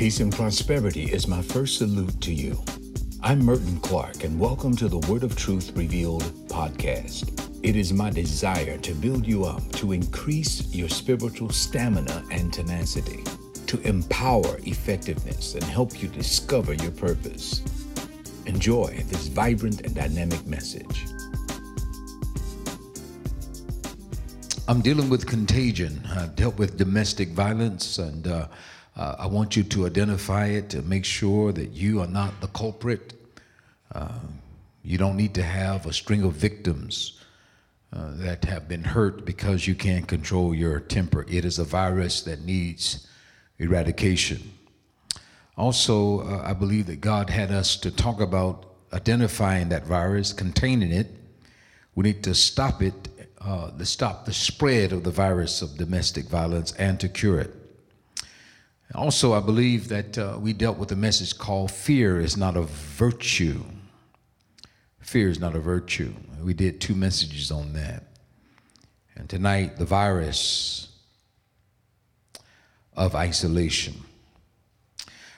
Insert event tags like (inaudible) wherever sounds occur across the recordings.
Peace and prosperity is my first salute to you. I'm Merton Clark, and welcome to the Word of Truth Revealed podcast. It is my desire to build you up, to increase your spiritual stamina and tenacity, to empower effectiveness, and help you discover your purpose. Enjoy this vibrant and dynamic message. I'm dealing with contagion. I've dealt with domestic violence, and uh, uh, I want you to identify it to make sure that you are not the culprit. Uh, you don't need to have a string of victims uh, that have been hurt because you can't control your temper. It is a virus that needs eradication. Also, uh, I believe that God had us to talk about identifying that virus, containing it. We need to stop it uh, to stop the spread of the virus of domestic violence and to cure it. Also, I believe that uh, we dealt with a message called Fear is not a virtue. Fear is not a virtue. We did two messages on that. And tonight, the virus of isolation.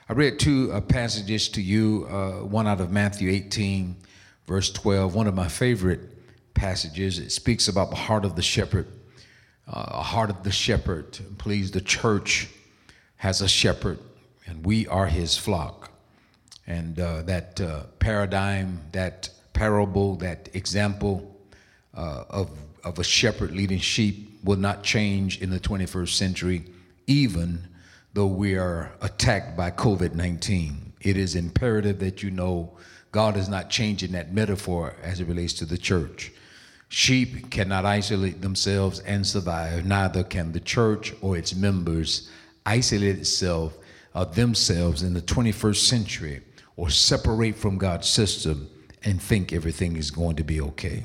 I read two uh, passages to you, uh, one out of Matthew 18, verse 12, one of my favorite passages. It speaks about the heart of the shepherd. Uh, a heart of the shepherd. Please, the church has a shepherd, and we are his flock. And uh, that uh, paradigm, that parable, that example uh, of, of a shepherd leading sheep will not change in the 21st century, even though we are attacked by COVID 19. It is imperative that you know God is not changing that metaphor as it relates to the church. Sheep cannot isolate themselves and survive, neither can the church or its members isolate itself uh, themselves in the 21st century or separate from God's system and think everything is going to be okay.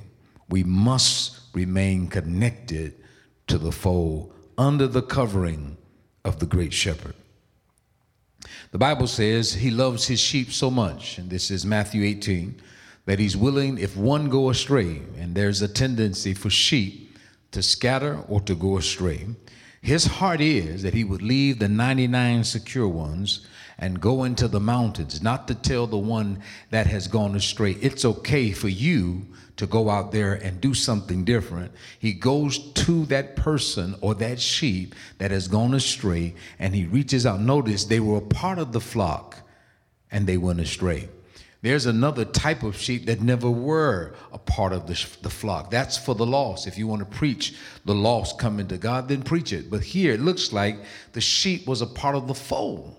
We must remain connected to the fold under the covering of the great shepherd. The Bible says he loves his sheep so much, and this is Matthew 18 that he's willing if one go astray, and there's a tendency for sheep to scatter or to go astray. His heart is that he would leave the 99 secure ones and go into the mountains, not to tell the one that has gone astray, it's okay for you to go out there and do something different. He goes to that person or that sheep that has gone astray and he reaches out. Notice they were a part of the flock and they went astray. There's another type of sheep that never were a part of the, the flock. That's for the lost. If you want to preach the lost coming to God, then preach it. But here it looks like the sheep was a part of the fold.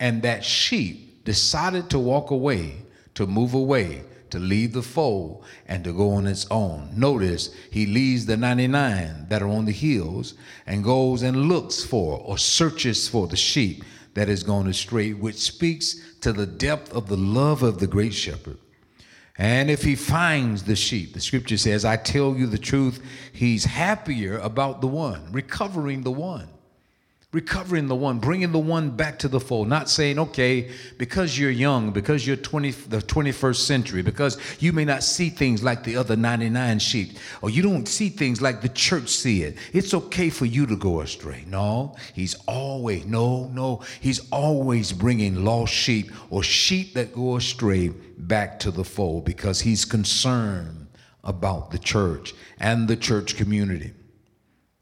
And that sheep decided to walk away, to move away, to leave the fold, and to go on its own. Notice he leaves the 99 that are on the hills and goes and looks for or searches for the sheep that has gone astray, which speaks to the depth of the love of the great shepherd. And if he finds the sheep, the scripture says, I tell you the truth, he's happier about the one, recovering the one recovering the one, bringing the one back to the fold, not saying, okay, because you're young, because you're 20, the 21st century, because you may not see things like the other 99 sheep, or you don't see things like the church see it. It's okay for you to go astray. No, he's always, no, no, he's always bringing lost sheep or sheep that go astray back to the fold because he's concerned about the church and the church community.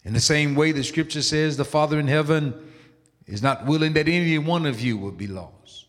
In the same way, the scripture says the Father in heaven is not willing that any one of you would be lost.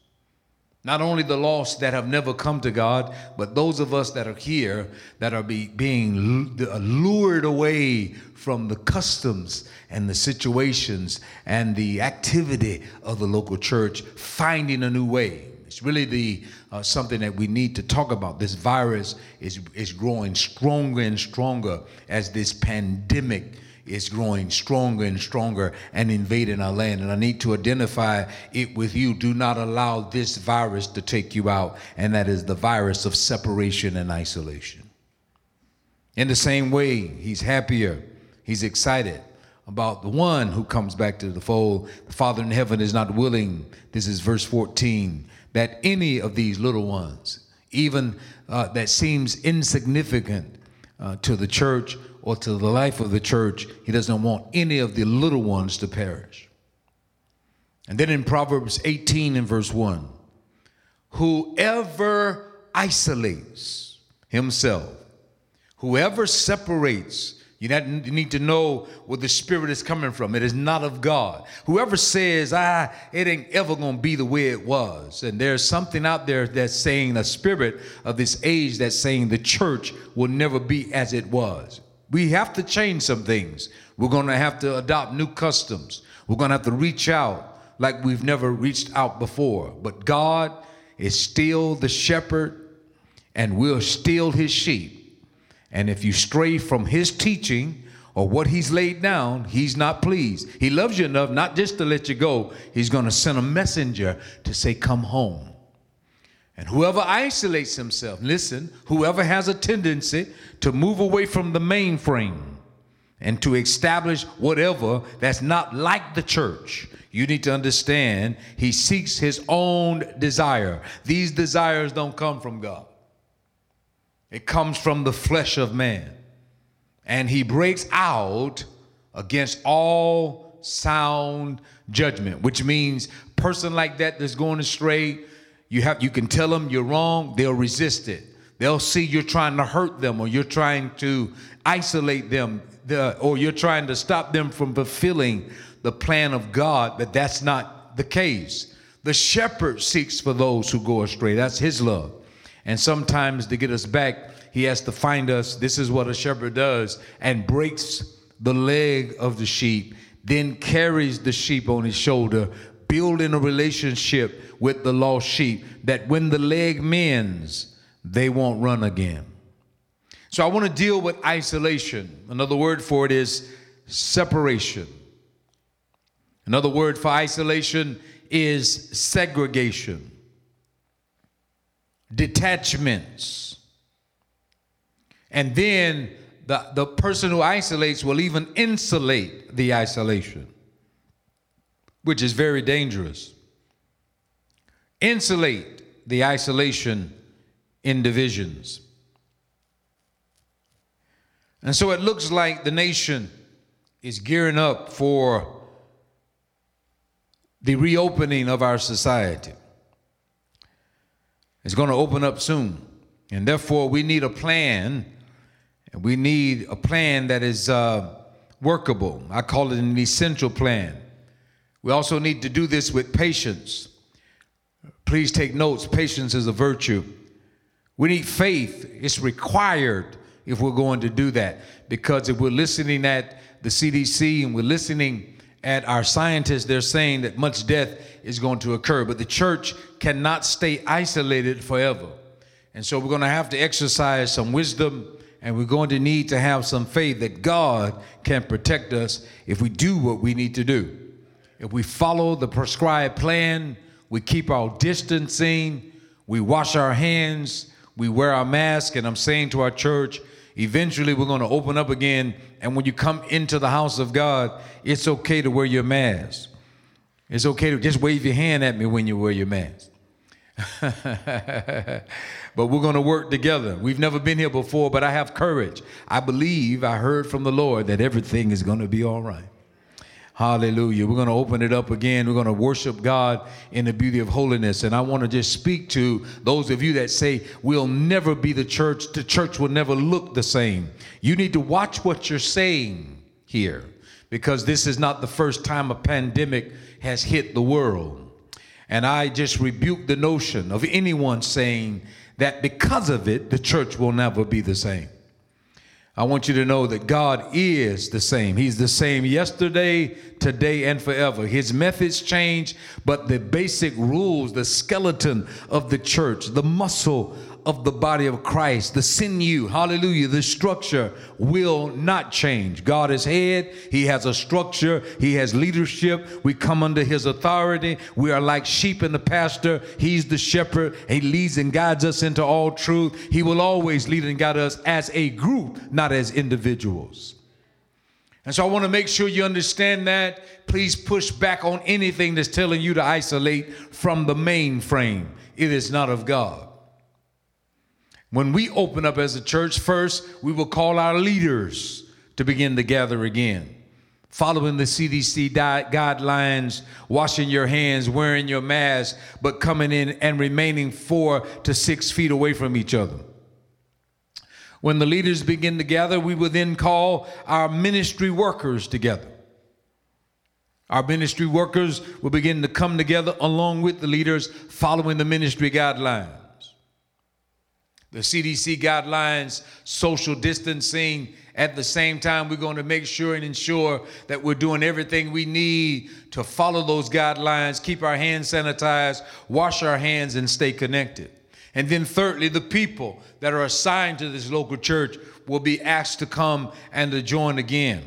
Not only the lost that have never come to God, but those of us that are here that are be, being lured away from the customs and the situations and the activity of the local church, finding a new way. It's really the uh, something that we need to talk about. This virus is is growing stronger and stronger as this pandemic is growing stronger and stronger and invading our land. And I need to identify it with you. Do not allow this virus to take you out, and that is the virus of separation and isolation. In the same way, he's happier, he's excited about the one who comes back to the fold. The Father in heaven is not willing, this is verse 14, that any of these little ones, even uh, that seems insignificant uh, to the church or to the life of the church, he doesn't want any of the little ones to perish. And then in Proverbs 18 and verse 1, whoever isolates himself, whoever separates you need to know where the spirit is coming from. It is not of God. Whoever says, ah, it ain't ever to be the way it was. And there's something out there that's saying, a spirit of this age that's saying the church will never be as it was. We have to change some things. We're going to have to adopt new customs. We're going to have to reach out like we've never reached out before. But God is still the shepherd and we're still his sheep. And if you stray from his teaching or what he's laid down, he's not pleased. He loves you enough not just to let you go, he's going to send a messenger to say, Come home. And whoever isolates himself, listen, whoever has a tendency to move away from the mainframe and to establish whatever that's not like the church, you need to understand he seeks his own desire. These desires don't come from God. It comes from the flesh of man. And he breaks out against all sound judgment, which means person like that that's going astray, you have you can tell them you're wrong, they'll resist it. They'll see you're trying to hurt them or you're trying to isolate them the, or you're trying to stop them from fulfilling the plan of God, but that's not the case. The shepherd seeks for those who go astray. That's his love. And sometimes to get us back, he has to find us. This is what a shepherd does and breaks the leg of the sheep, then carries the sheep on his shoulder, building a relationship with the lost sheep that when the leg mends, they won't run again. So I want to deal with isolation. Another word for it is separation. Another word for isolation is segregation detachments. And then the, the person who isolates will even insulate the isolation, which is very dangerous. Insulate the isolation in divisions. And so it looks like the nation is gearing up for the reopening of our society It's going to open up soon. And therefore, we need a plan. And we need a plan that is uh, workable. I call it an essential plan. We also need to do this with patience. Please take notes. Patience is a virtue. We need faith. It's required if we're going to do that. Because if we're listening at the CDC and we're listening at our scientists, they're saying that much death is going to occur. But the church cannot stay isolated forever. And so we're going to have to exercise some wisdom and we're going to need to have some faith that God can protect us if we do what we need to do. If we follow the prescribed plan, we keep our distancing, we wash our hands, we wear our mask, and I'm saying to our church, eventually we're going to open up again. And when you come into the house of God, it's okay to wear your mask. It's okay to just wave your hand at me when you wear your mask. (laughs) but we're going to work together. We've never been here before, but I have courage. I believe I heard from the Lord that everything is going to be all right. Hallelujah. We're going to open it up again. We're going to worship God in the beauty of holiness. And I want to just speak to those of you that say, we'll never be the church. The church will never look the same. You need to watch what you're saying here because this is not the first time a pandemic has hit the world. And I just rebuke the notion of anyone saying that because of it, the church will never be the same. I want you to know that God is the same. He's the same yesterday, today, and forever. His methods change, but the basic rules, the skeleton of the church, the muscle of the body of Christ, the sinew, hallelujah, the structure will not change. God is head, He has a structure, He has leadership. We come under His authority. We are like sheep in the pasture. He's the shepherd. He leads and guides us into all truth. He will always lead and guide us as a group, not as individuals. And so I want to make sure you understand that. Please push back on anything that's telling you to isolate from the mainframe. It is not of God. When we open up as a church, first, we will call our leaders to begin to gather again. following the CDC guidelines, washing your hands, wearing your mask, but coming in and remaining four to six feet away from each other. When the leaders begin to gather, we will then call our ministry workers together. Our ministry workers will begin to come together along with the leaders following the ministry guidelines. The CDC guidelines, social distancing, at the same time, we're going to make sure and ensure that we're doing everything we need to follow those guidelines, keep our hands sanitized, wash our hands, and stay connected. And then, thirdly, the people that are assigned to this local church will be asked to come and to join again.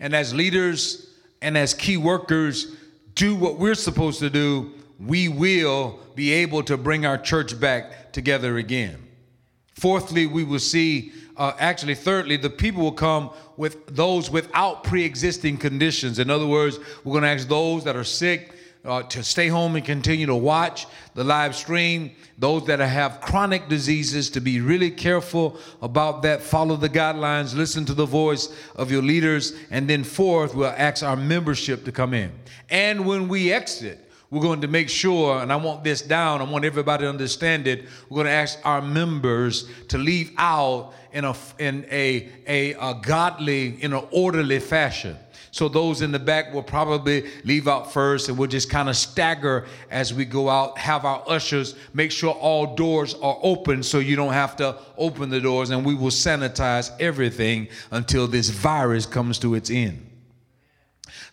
And as leaders and as key workers do what we're supposed to do, we will be able to bring our church back together again. Fourthly, we will see uh, actually, thirdly, the people will come with those without pre existing conditions. In other words, we're going to ask those that are sick uh, to stay home and continue to watch the live stream. Those that have chronic diseases to be really careful about that. Follow the guidelines, listen to the voice of your leaders. And then, fourth, we'll ask our membership to come in. And when we exit, we're going to make sure, and I want this down, I want everybody to understand it. We're going to ask our members to leave out in a in a, a, a godly, in an orderly fashion. So those in the back will probably leave out first, and we'll just kind of stagger as we go out. Have our ushers make sure all doors are open, so you don't have to open the doors, and we will sanitize everything until this virus comes to its end.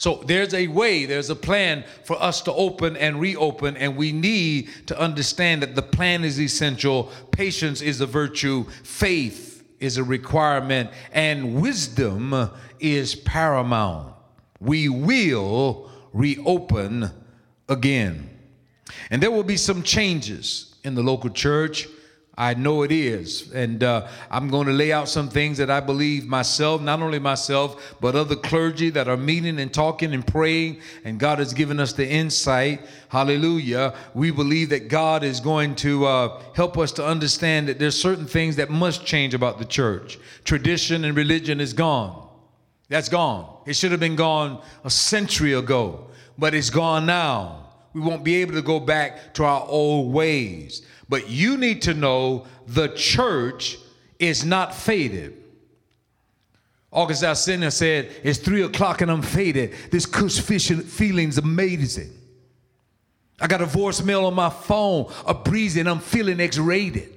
So there's a way, there's a plan for us to open and reopen, and we need to understand that the plan is essential. Patience is a virtue, faith is a requirement, and wisdom is paramount. We will reopen again. And there will be some changes in the local church I know it is. And uh, I'm going to lay out some things that I believe myself, not only myself, but other clergy that are meeting and talking and praying. And God has given us the insight. Hallelujah. We believe that God is going to uh, help us to understand that there's certain things that must change about the church. Tradition and religion is gone. That's gone. It should have been gone a century ago, but it's gone now. We won't be able to go back to our old ways. But you need to know the church is not faded. August Alsina said, It's three o'clock and I'm faded. This cush feeling's amazing. I got a voicemail on my phone, a breeze, and I'm feeling X rated.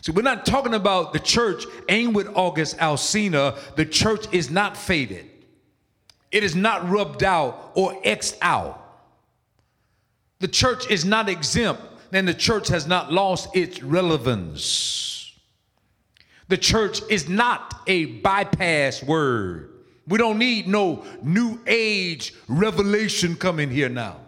So we're not talking about the church aimed with August Alsina. The church is not faded, it is not rubbed out or X'd out. The church is not exempt then the church has not lost its relevance. The church is not a bypass word. We don't need no new age revelation coming here now.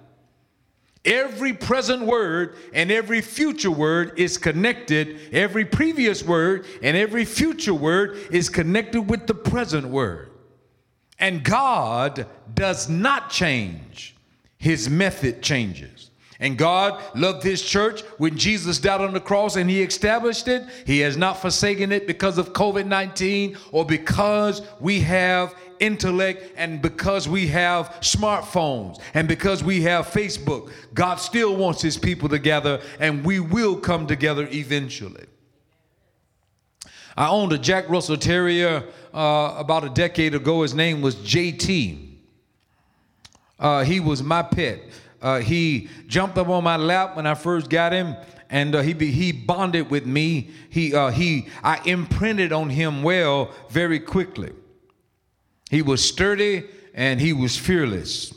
Every present word and every future word is connected. Every previous word and every future word is connected with the present word. And God does not change, His method changes. And God loved his church when Jesus died on the cross and he established it. He has not forsaken it because of COVID 19 or because we have intellect and because we have smartphones and because we have Facebook. God still wants his people together and we will come together eventually. I owned a Jack Russell Terrier uh, about a decade ago. His name was JT. Uh, he was my pet. Uh, he jumped up on my lap when I first got him, and uh, he he bonded with me. He uh, he I imprinted on him well very quickly. He was sturdy and he was fearless.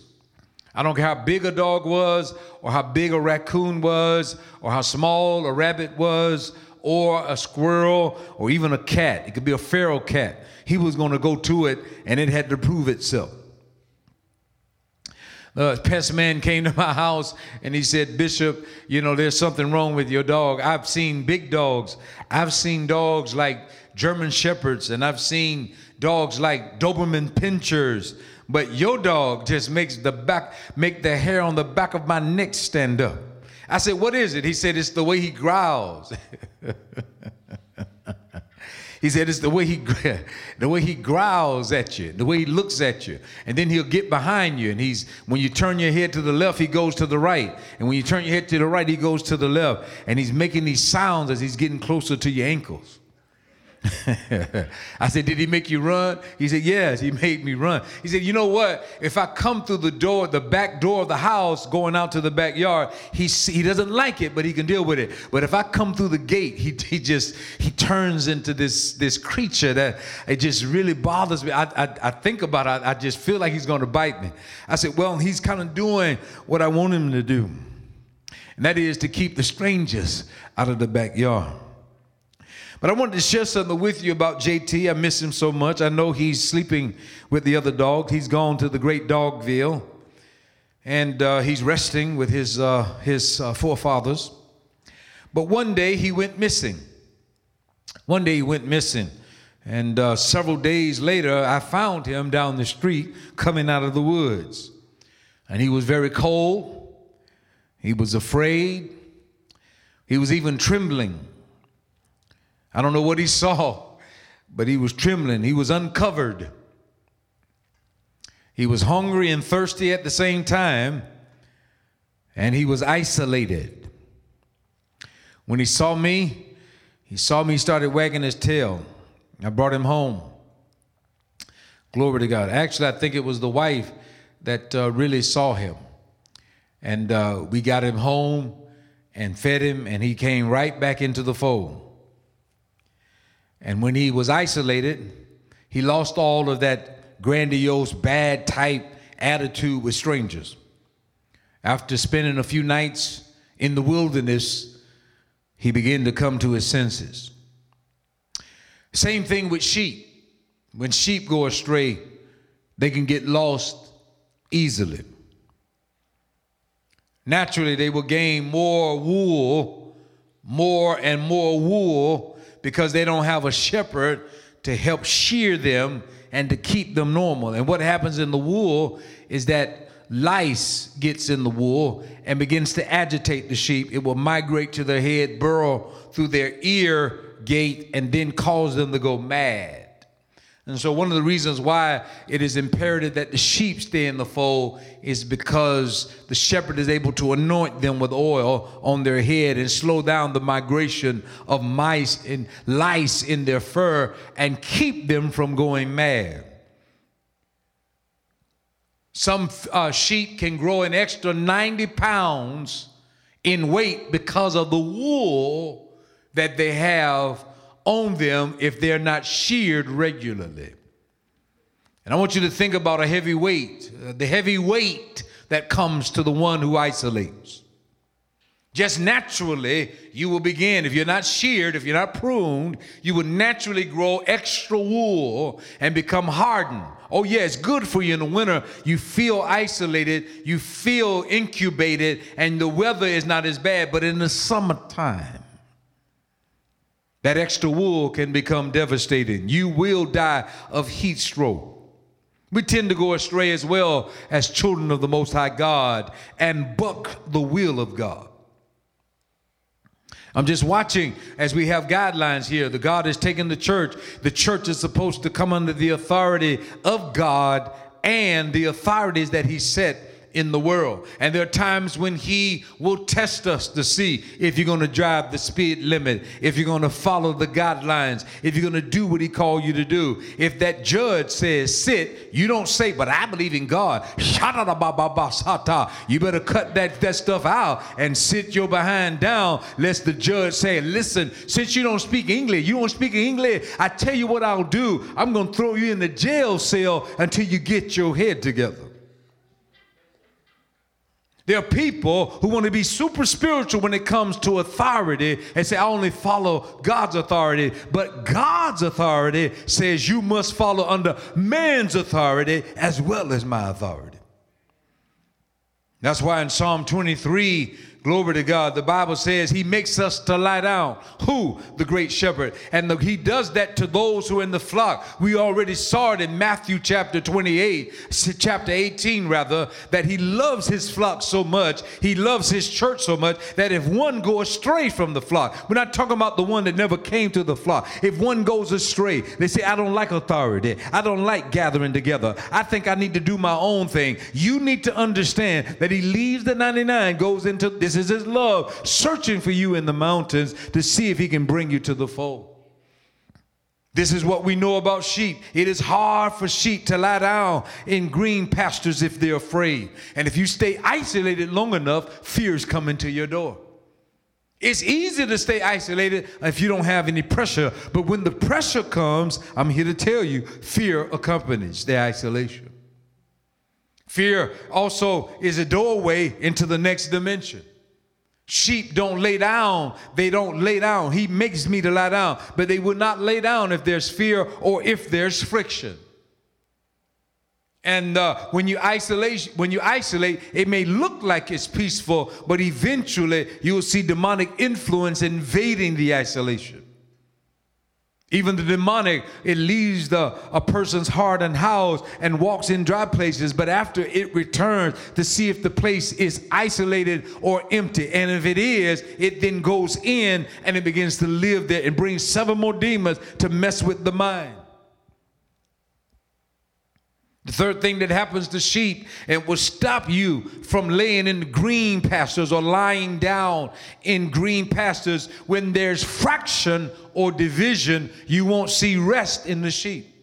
I don't care how big a dog was, or how big a raccoon was, or how small a rabbit was, or a squirrel, or even a cat. It could be a feral cat. He was going to go to it, and it had to prove itself Uh, the pest man came to my house and he said, Bishop, you know, there's something wrong with your dog. I've seen big dogs. I've seen dogs like German Shepherds and I've seen dogs like Doberman Pinschers. But your dog just makes the back, make the hair on the back of my neck stand up. I said, What is it? He said, It's the way he growls. (laughs) He said it's the way he (laughs) the way he growls at you, the way he looks at you, and then he'll get behind you. And he's when you turn your head to the left, he goes to the right, and when you turn your head to the right, he goes to the left, and he's making these sounds as he's getting closer to your ankles. (laughs) I said, Did he make you run? He said, Yes, he made me run. He said, You know what? If I come through the door, the back door of the house, going out to the backyard, he, he doesn't like it, but he can deal with it. But if I come through the gate, he, he just he turns into this, this creature that it just really bothers me. I, I, I think about it, I, I just feel like he's going to bite me. I said, Well, he's kind of doing what I want him to do, and that is to keep the strangers out of the backyard. But I wanted to share something with you about JT. I miss him so much. I know he's sleeping with the other dog. He's gone to the great Dogville, and uh, he's resting with his, uh, his uh, forefathers. But one day he went missing. One day he went missing. And uh, several days later, I found him down the street coming out of the woods. And he was very cold. He was afraid. He was even trembling. I don't know what he saw, but he was trembling. He was uncovered. He was hungry and thirsty at the same time, and he was isolated. When he saw me, he saw me, he started wagging his tail. I brought him home. Glory to God. Actually, I think it was the wife that uh, really saw him. And uh, we got him home and fed him, and he came right back into the fold. And when he was isolated, he lost all of that grandiose, bad type attitude with strangers. After spending a few nights in the wilderness, he began to come to his senses. Same thing with sheep. When sheep go astray, they can get lost easily. Naturally, they will gain more wool, more and more wool because they don't have a shepherd to help shear them and to keep them normal. And what happens in the wool is that lice gets in the wool and begins to agitate the sheep. It will migrate to their head, burrow through their ear gate, and then cause them to go mad. And so, one of the reasons why it is imperative that the sheep stay in the fold is because the shepherd is able to anoint them with oil on their head and slow down the migration of mice and lice in their fur and keep them from going mad. Some uh, sheep can grow an extra 90 pounds in weight because of the wool that they have on them if they're not sheared regularly. And I want you to think about a heavy weight, uh, the heavy weight that comes to the one who isolates. Just naturally, you will begin, if you're not sheared, if you're not pruned, you will naturally grow extra wool and become hardened. Oh, yeah, it's good for you in the winter. You feel isolated, you feel incubated, and the weather is not as bad. But in the summertime, that extra wool can become devastating. You will die of heat stroke. We tend to go astray as well as children of the Most High God and buck the will of God. I'm just watching as we have guidelines here. The God has taken the church. The church is supposed to come under the authority of God and the authorities that He set in the world. And there are times when He will test us to see if you're going to drive the speed limit, if you're going to follow the guidelines, if you're going to do what He called you to do. If that judge says sit, you don't say, but I believe in God. You better cut that, that stuff out and sit your behind down, lest the judge say, listen, since you don't speak English, you don't speak English, I tell you what I'll do. I'm going to throw you in the jail cell until you get your head together. There are people who want to be super spiritual when it comes to authority and say, I only follow God's authority. But God's authority says you must follow under man's authority as well as my authority. That's why in Psalm 23, Glory to God. The Bible says he makes us to lie down. Who? The great shepherd. And the, he does that to those who are in the flock. We already saw it in Matthew chapter 28, chapter 18 rather, that he loves his flock so much, he loves his church so much that if one go astray from the flock, we're not talking about the one that never came to the flock. If one goes astray, they say, I don't like authority. I don't like gathering together. I think I need to do my own thing. You need to understand that he leaves the 99, goes into this is his love, searching for you in the mountains to see if he can bring you to the fold. This is what we know about sheep. It is hard for sheep to lie down in green pastures if they're afraid. And if you stay isolated long enough, fears come into your door. It's easy to stay isolated if you don't have any pressure, but when the pressure comes, I'm here to tell you, fear accompanies the isolation. Fear also is a doorway into the next dimension. Sheep don't lay down. They don't lay down. He makes me to lie down, but they will not lay down if there's fear or if there's friction. And uh, when you isolate, when you isolate, it may look like it's peaceful, but eventually you will see demonic influence invading the isolation. Even the demonic, it leaves the, a person's heart and house and walks in dry places, but after it returns to see if the place is isolated or empty. And if it is, it then goes in and it begins to live there and brings seven more demons to mess with the mind. The third thing that happens to sheep, it will stop you from laying in the green pastures or lying down in green pastures. When there's fraction or division, you won't see rest in the sheep.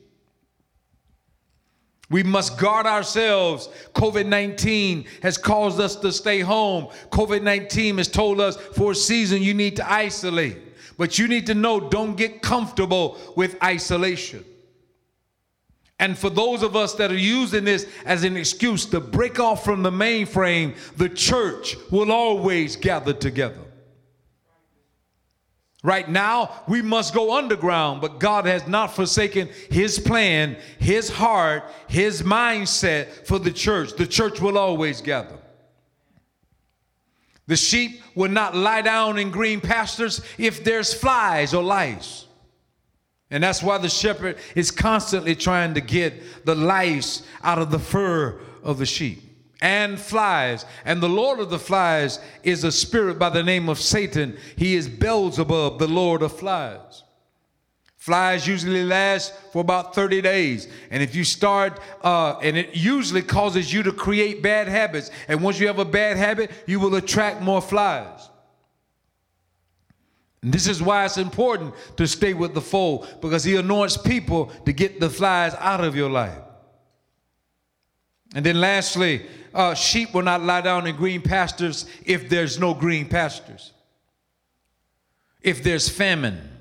We must guard ourselves. COVID 19 has caused us to stay home. COVID 19 has told us for a season you need to isolate. But you need to know don't get comfortable with isolation. And for those of us that are using this as an excuse to break off from the mainframe, the church will always gather together. Right now, we must go underground, but God has not forsaken His plan, His heart, His mindset for the church. The church will always gather. The sheep will not lie down in green pastures if there's flies or lice. And that's why the shepherd is constantly trying to get the lice out of the fur of the sheep and flies. And the Lord of the flies is a spirit by the name of Satan. He is Beelzebub, the Lord of flies. Flies usually last for about 30 days. And if you start, uh, and it usually causes you to create bad habits. And once you have a bad habit, you will attract more flies. And this is why it's important to stay with the fold because he anoints people to get the flies out of your life. And then lastly, uh, sheep will not lie down in green pastures if there's no green pastures. If there's famine.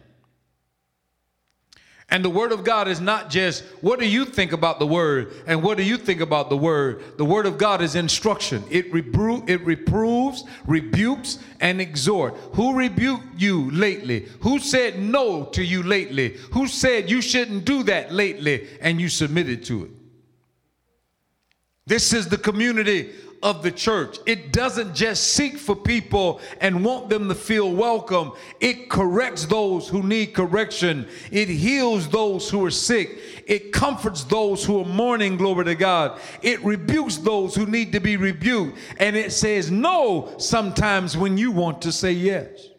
And the word of God is not just what do you think about the word and what do you think about the word. The word of God is instruction. It, repro- it reproves, rebukes, and exhort. Who rebuked you lately? Who said no to you lately? Who said you shouldn't do that lately and you submitted to it? This is the community of the church. It doesn't just seek for people and want them to feel welcome. It corrects those who need correction. It heals those who are sick. It comforts those who are mourning, glory to God. It rebukes those who need to be rebuked. And it says no sometimes when you want to say yes.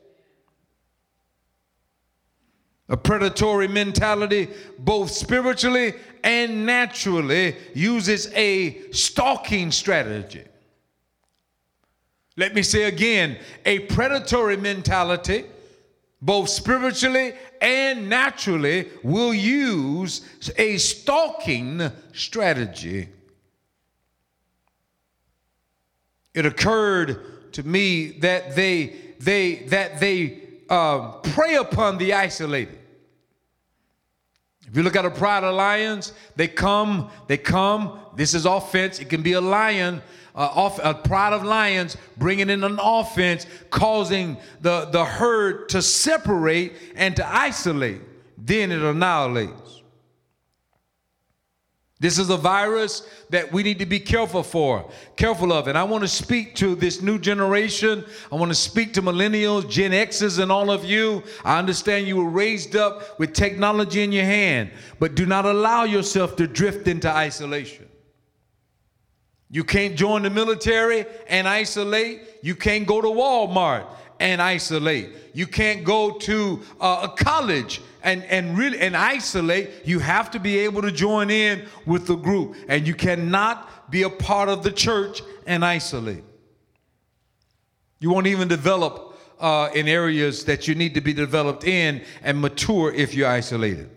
A predatory mentality, both spiritually and naturally, uses a stalking strategy. Let me say again a predatory mentality, both spiritually and naturally, will use a stalking strategy. It occurred to me that they they that they uh, prey upon the isolated. If you look at a pride of lions, they come, they come. This is offense. It can be a lion uh, off, a pride of lions bringing in an offense, causing the, the herd to separate and to isolate. Then it annihilates. This is a virus that we need to be careful for, careful of. And I want to speak to this new generation. I want to speak to millennials, Gen X's, and all of you. I understand you were raised up with technology in your hand, but do not allow yourself to drift into isolation. You can't join the military and isolate. You can't go to Walmart and isolate. You can't go to uh, a college and, and really and isolate. You have to be able to join in with the group. And you cannot be a part of the church and isolate. You won't even develop uh, in areas that you need to be developed in and mature if you're isolated.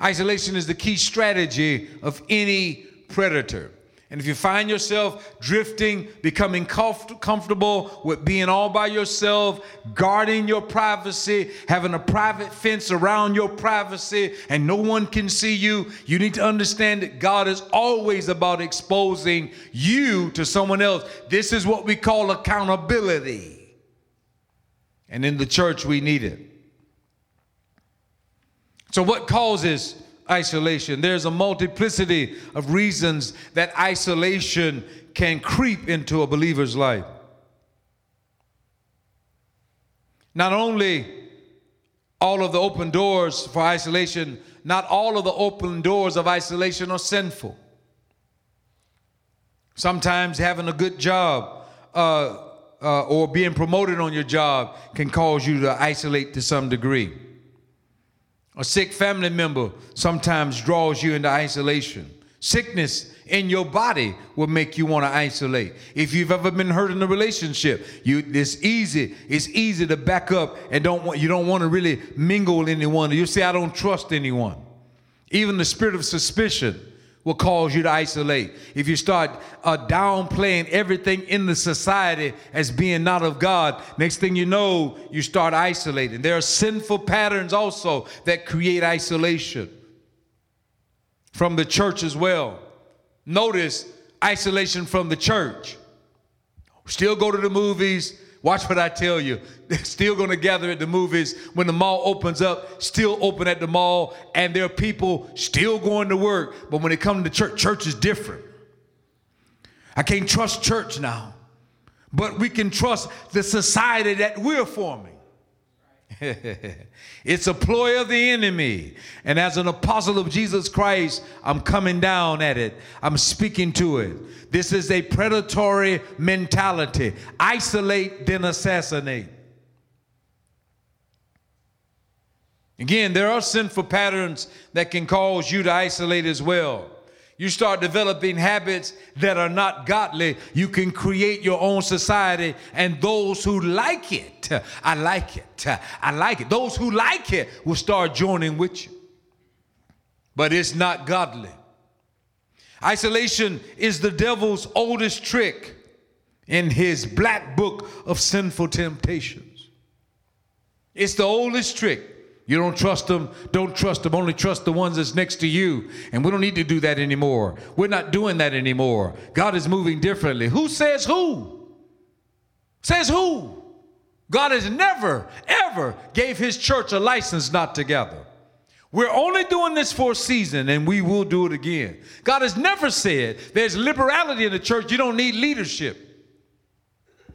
Isolation is the key strategy of any predator. And if you find yourself drifting, becoming comf- comfortable with being all by yourself, guarding your privacy, having a private fence around your privacy, and no one can see you, you need to understand that God is always about exposing you to someone else. This is what we call accountability. And in the church, we need it. So, what causes isolation. There's a multiplicity of reasons that isolation can creep into a believer's life. Not only all of the open doors for isolation, not all of the open doors of isolation are sinful. Sometimes having a good job uh, uh, or being promoted on your job can cause you to isolate to some degree. A sick family member sometimes draws you into isolation. Sickness in your body will make you want to isolate. If you've ever been hurt in a relationship, you it's easy. It's easy to back up and don't want you don't want to really mingle with anyone. You say I don't trust anyone. Even the spirit of suspicion will cause you to isolate. If you start uh, downplaying everything in the society as being not of God, next thing you know, you start isolating. There are sinful patterns also that create isolation from the church as well. Notice isolation from the church. Still go to the movies, Watch what I tell you. They're (laughs) still going to gather at the movies when the mall opens up, still open at the mall, and there are people still going to work. But when it comes to church, church is different. I can't trust church now, but we can trust the society that we're forming. (laughs) it's a ploy of the enemy. And as an apostle of Jesus Christ, I'm coming down at it. I'm speaking to it. This is a predatory mentality isolate, then assassinate. Again, there are sinful patterns that can cause you to isolate as well you start developing habits that are not godly, you can create your own society. And those who like it, (laughs) I like it, (laughs) I like it, those who like it will start joining with you. But it's not godly. Isolation is the devil's oldest trick in his black book of sinful temptations. It's the oldest trick. You don't trust them, don't trust them, only trust the ones that's next to you. And we don't need to do that anymore. We're not doing that anymore. God is moving differently. Who says who? Says who? God has never, ever gave his church a license not together. We're only doing this for a season and we will do it again. God has never said there's liberality in the church. You don't need leadership.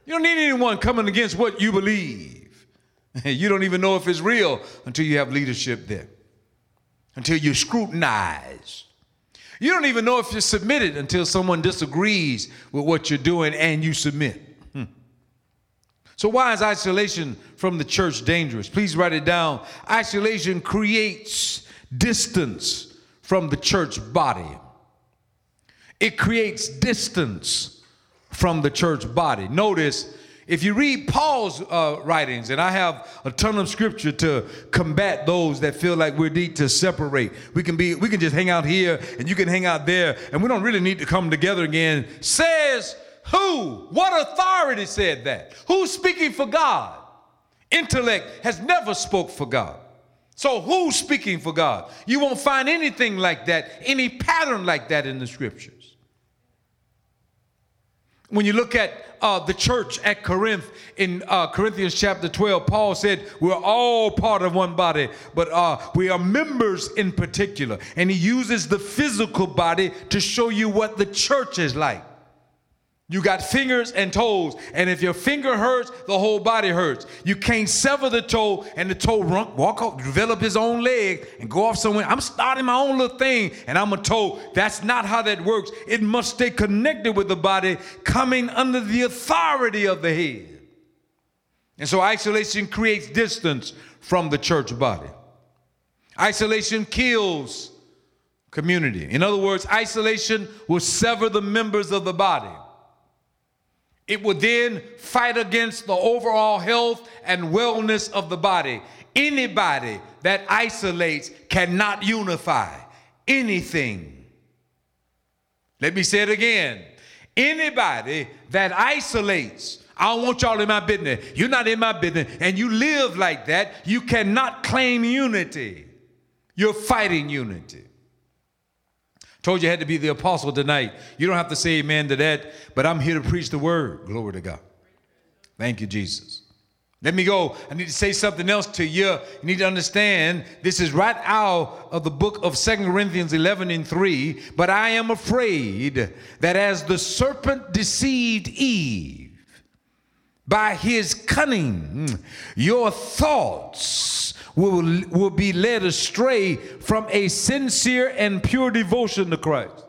You don't need anyone coming against what you believe. (laughs) you don't even know if it's real until you have leadership there, until you scrutinize. You don't even know if you're submitted until someone disagrees with what you're doing and you submit. Hmm. So, why is isolation from the church dangerous? Please write it down. Isolation creates distance from the church body, it creates distance from the church body. Notice if you read Paul's uh, writings, and I have a ton of scripture to combat those that feel like we need to separate. We can be, we can just hang out here, and you can hang out there, and we don't really need to come together again. Says who? What authority said that? Who's speaking for God? Intellect has never spoke for God. So who's speaking for God? You won't find anything like that, any pattern like that in the scriptures. When you look at uh, the church at Corinth in uh, Corinthians chapter 12, Paul said, We're all part of one body, but uh, we are members in particular. And he uses the physical body to show you what the church is like. You got fingers and toes, and if your finger hurts, the whole body hurts. You can't sever the toe and the toe run, walk off, develop his own leg and go off somewhere. I'm starting my own little thing and I'm a toe. That's not how that works. It must stay connected with the body, coming under the authority of the head. And so isolation creates distance from the church body. Isolation kills community. In other words, isolation will sever the members of the body. It would then fight against the overall health and wellness of the body. Anybody that isolates cannot unify anything. Let me say it again. Anybody that isolates, I don't want y'all in my business. You're not in my business, and you live like that, you cannot claim unity. You're fighting unity. Told you I had to be the apostle tonight. You don't have to say amen to that, but I'm here to preach the word. Glory to God. Thank you, Jesus. Let me go. I need to say something else to you. You need to understand this is right out of the book of Second Corinthians 11 and 3. But I am afraid that as the serpent deceived Eve by his cunning, your thoughts will, will be led astray from a sincere and pure devotion to Christ.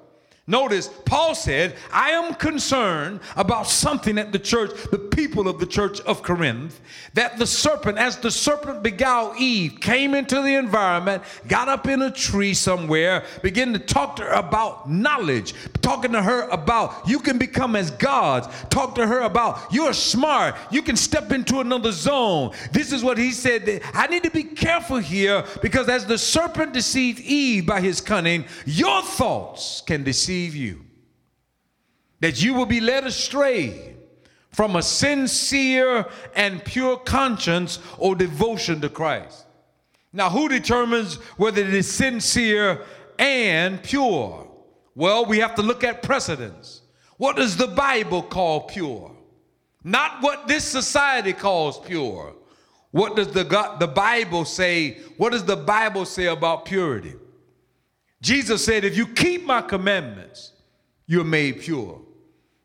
Notice, Paul said, I am concerned about something at the church, the people of the church of Corinth, that the serpent, as the serpent beguiled Eve, came into the environment, got up in a tree somewhere, began to talk to her about knowledge, talking to her about you can become as gods, talk to her about you're smart, you can step into another zone. This is what he said. I need to be careful here because as the serpent deceived Eve by his cunning, your thoughts can deceive deceive you. That you will be led astray from a sincere and pure conscience or devotion to Christ. Now, who determines whether it is sincere and pure? Well, we have to look at precedents. What does the Bible call pure? Not what this society calls pure. What does the, God, the Bible say? What does the Bible say about purity? Jesus said, If you keep my commandments, you're made pure.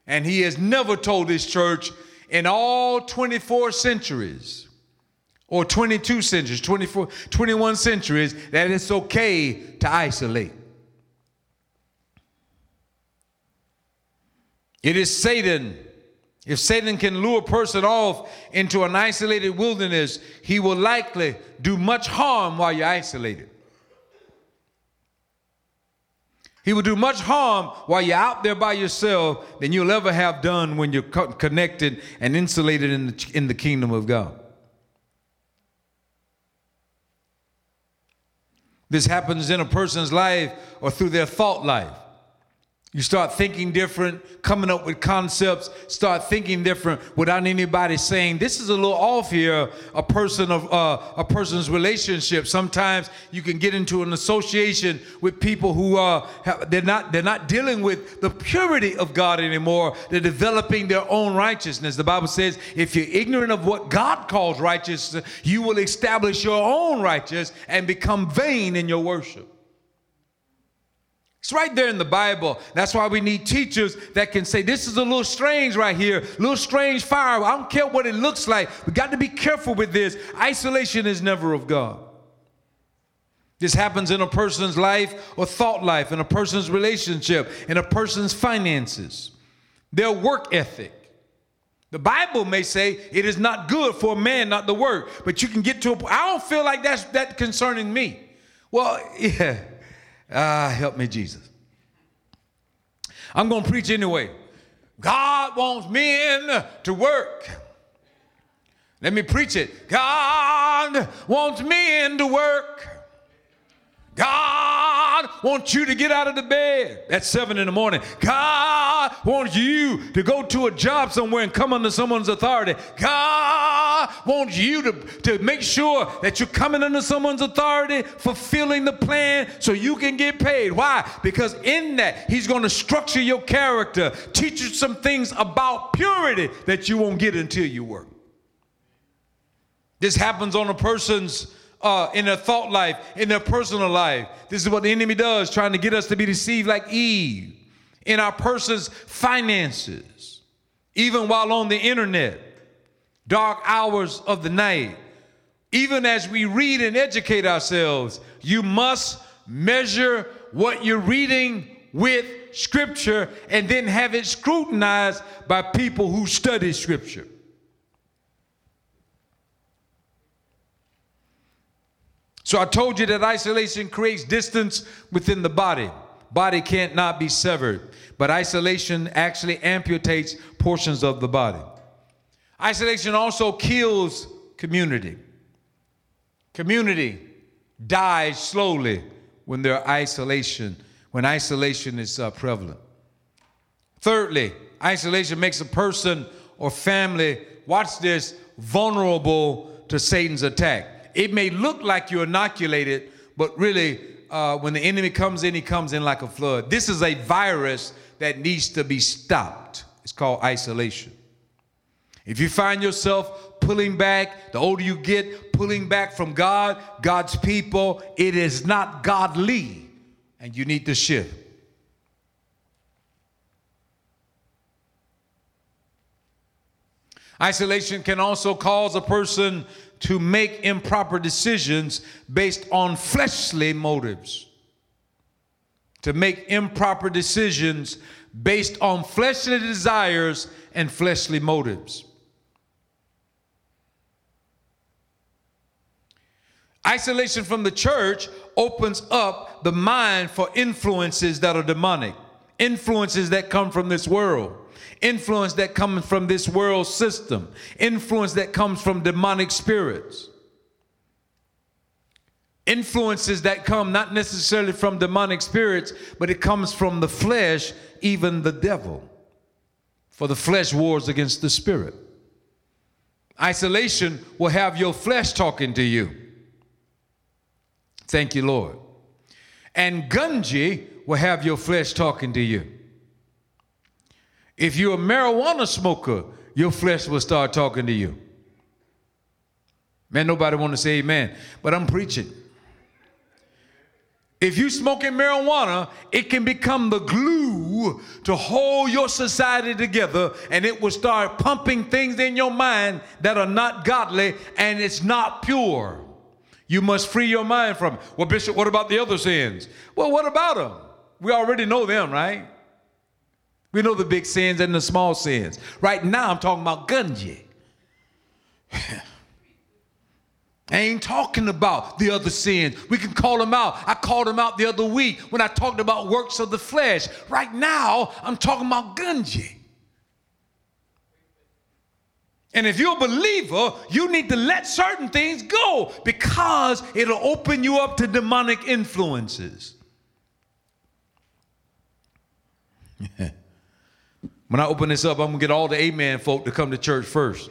And he has never told his church in all 24 centuries or 22 centuries, 24, 21 centuries, that it's okay to isolate. It is Satan. If Satan can lure a person off into an isolated wilderness, he will likely do much harm while you're isolated. He will do much harm while you're out there by yourself than you'll ever have done when you're co- connected and insulated in the, in the kingdom of God. This happens in a person's life or through their thought life. You start thinking different, coming up with concepts, start thinking different without anybody saying, this is a little off here, a person of uh, a person's relationship. Sometimes you can get into an association with people who uh, they're not they're not dealing with the purity of God anymore. They're developing their own righteousness. The Bible says, if you're ignorant of what God calls righteous, you will establish your own righteous and become vain in your worship. It's right there in the Bible. That's why we need teachers that can say, This is a little strange right here, a little strange fire. I don't care what it looks like. We got to be careful with this. Isolation is never of God. This happens in a person's life or thought life, in a person's relationship, in a person's finances, their work ethic. The Bible may say it is not good for a man not to work, but you can get to a point. I don't feel like that's that concerning me. Well, (laughs) yeah. Ah, help me, Jesus. I'm going to preach anyway. God wants men to work. Let me preach it. God wants men to work. God wants you to get out of the bed at seven in the morning. God wants you to go to a job somewhere and come under someone's authority. God God wants you to, to make sure that you're coming under someone's authority, fulfilling the plan so you can get paid. Why? Because in that, He's going to structure your character, teach you some things about purity that you won't get until you work. This happens on a person's uh, in their thought life, in their personal life. This is what the enemy does, trying to get us to be deceived like Eve in our person's finances, even while on the internet, dark hours of the night. Even as we read and educate ourselves, you must measure what you're reading with Scripture and then have it scrutinized by people who study Scripture. So I told you that isolation creates distance within the body. Body can't not be severed, but isolation actually amputates portions of the body. Isolation also kills community. Community dies slowly when there isolation, when isolation is uh, prevalent. Thirdly, isolation makes a person or family, watch this, vulnerable to Satan's attack. It may look like you're inoculated, but really uh, when the enemy comes in, he comes in like a flood. This is a virus that needs to be stopped. It's called isolation. If you find yourself pulling back, the older you get, pulling back from God, God's people, it is not godly, and you need to shift. Isolation can also cause a person to make improper decisions based on fleshly motives. To make improper decisions based on fleshly desires and fleshly motives. Isolation from the church opens up the mind for influences that are demonic, influences that come from this world influence that comes from this world system, influence that comes from demonic spirits, influences that come not necessarily from demonic spirits, but it comes from the flesh, even the devil. For the flesh wars against the spirit. Isolation will have your flesh talking to you. Thank you, Lord. And Gunji will have your flesh talking to you. If you're a marijuana smoker, your flesh will start talking to you. Man, nobody want to say amen, but I'm preaching. If you smoking marijuana, it can become the glue to hold your society together and it will start pumping things in your mind that are not godly and it's not pure. You must free your mind from. Well, Bishop, what about the other sins? Well, what about them? We already know them, right? We know the big sins and the small sins. Right now, I'm talking about Gunji. (laughs) I ain't talking about the other sins. We can call them out. I called them out the other week when I talked about works of the flesh. Right now, I'm talking about Gunji. And if you're a believer, you need to let certain things go because it'll open you up to demonic influences. (laughs) When I open this up, I'm gonna get all the amen folk to come to church first.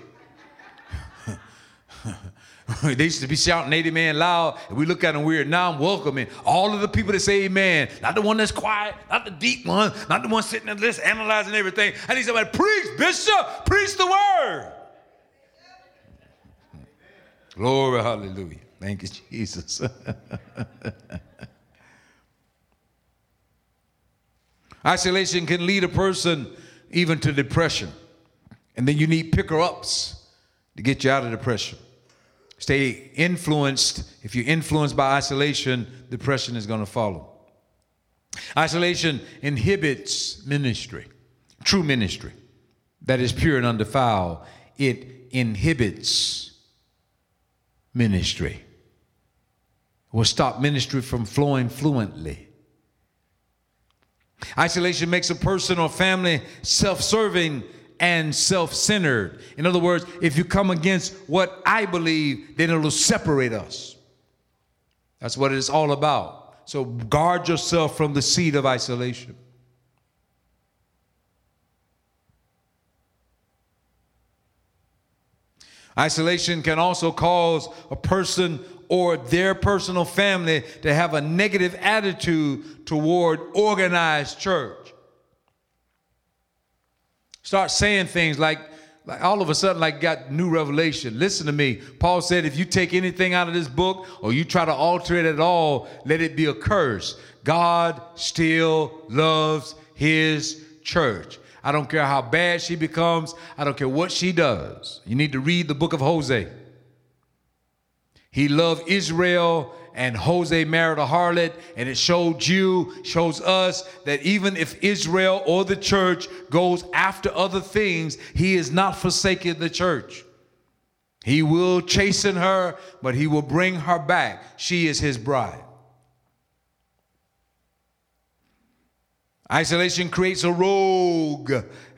(laughs) they used to be shouting amen loud, and we look at them weird. Now I'm welcoming all of the people that say amen. Not the one that's quiet, not the deep one, not the one sitting there list analyzing everything. I need somebody, preach, bishop, preach the word. Glory, hallelujah. Thank you, Jesus. (laughs) Isolation can lead a person even to depression. And then you need picker ups to get you out of depression. Stay influenced. If you're influenced by isolation, depression is going to follow. Isolation inhibits ministry, true ministry that is pure and undefiled. It inhibits ministry. Will stop ministry from flowing fluently. Isolation makes a person or family self serving and self centered. In other words, if you come against what I believe, then it'll separate us. That's what it's all about. So guard yourself from the seed of isolation. Isolation can also cause a person or their personal family to have a negative attitude toward organized church. Start saying things like, like all of a sudden like got new revelation. Listen to me. Paul said if you take anything out of this book or you try to alter it at all let it be a curse. God still loves his church i don't care how bad she becomes i don't care what she does you need to read the book of hosea he loved israel and Hosea married a harlot, and it showed you, shows us that even if Israel or the church goes after other things, he is not forsaking the church. He will chasten her, but he will bring her back. She is his bride. Isolation creates a rogue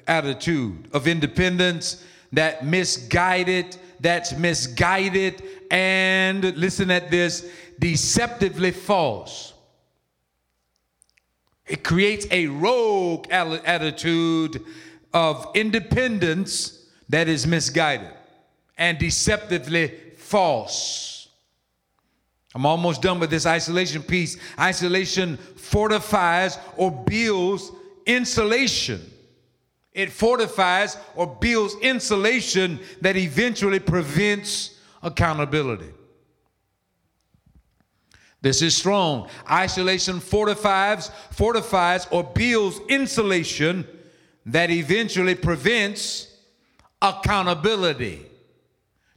attitude of independence that misguided, that's misguided, and listen at this, deceptively false. It creates a rogue attitude of independence that is misguided and deceptively false. I'm almost done with this isolation piece. Isolation fortifies or builds insulation. It fortifies or builds insulation that eventually prevents accountability. This is strong. Isolation fortifies, fortifies or builds insulation that eventually prevents accountability.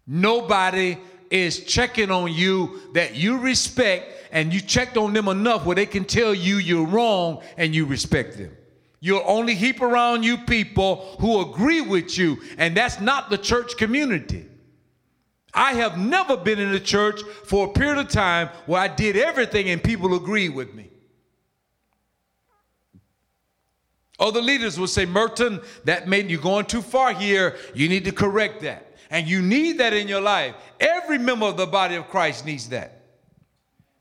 Nobody is checking on you that you respect and you checked on them enough where they can tell you you're wrong and you respect them. You'll only heap around you people who agree with you, and that's not the church community. I have never been in a church for a period of time where I did everything and people agreed with me. Other leaders will say, Merton, that made you're going too far here. You need to correct that. And you need that in your life. Every member of the body of Christ needs that.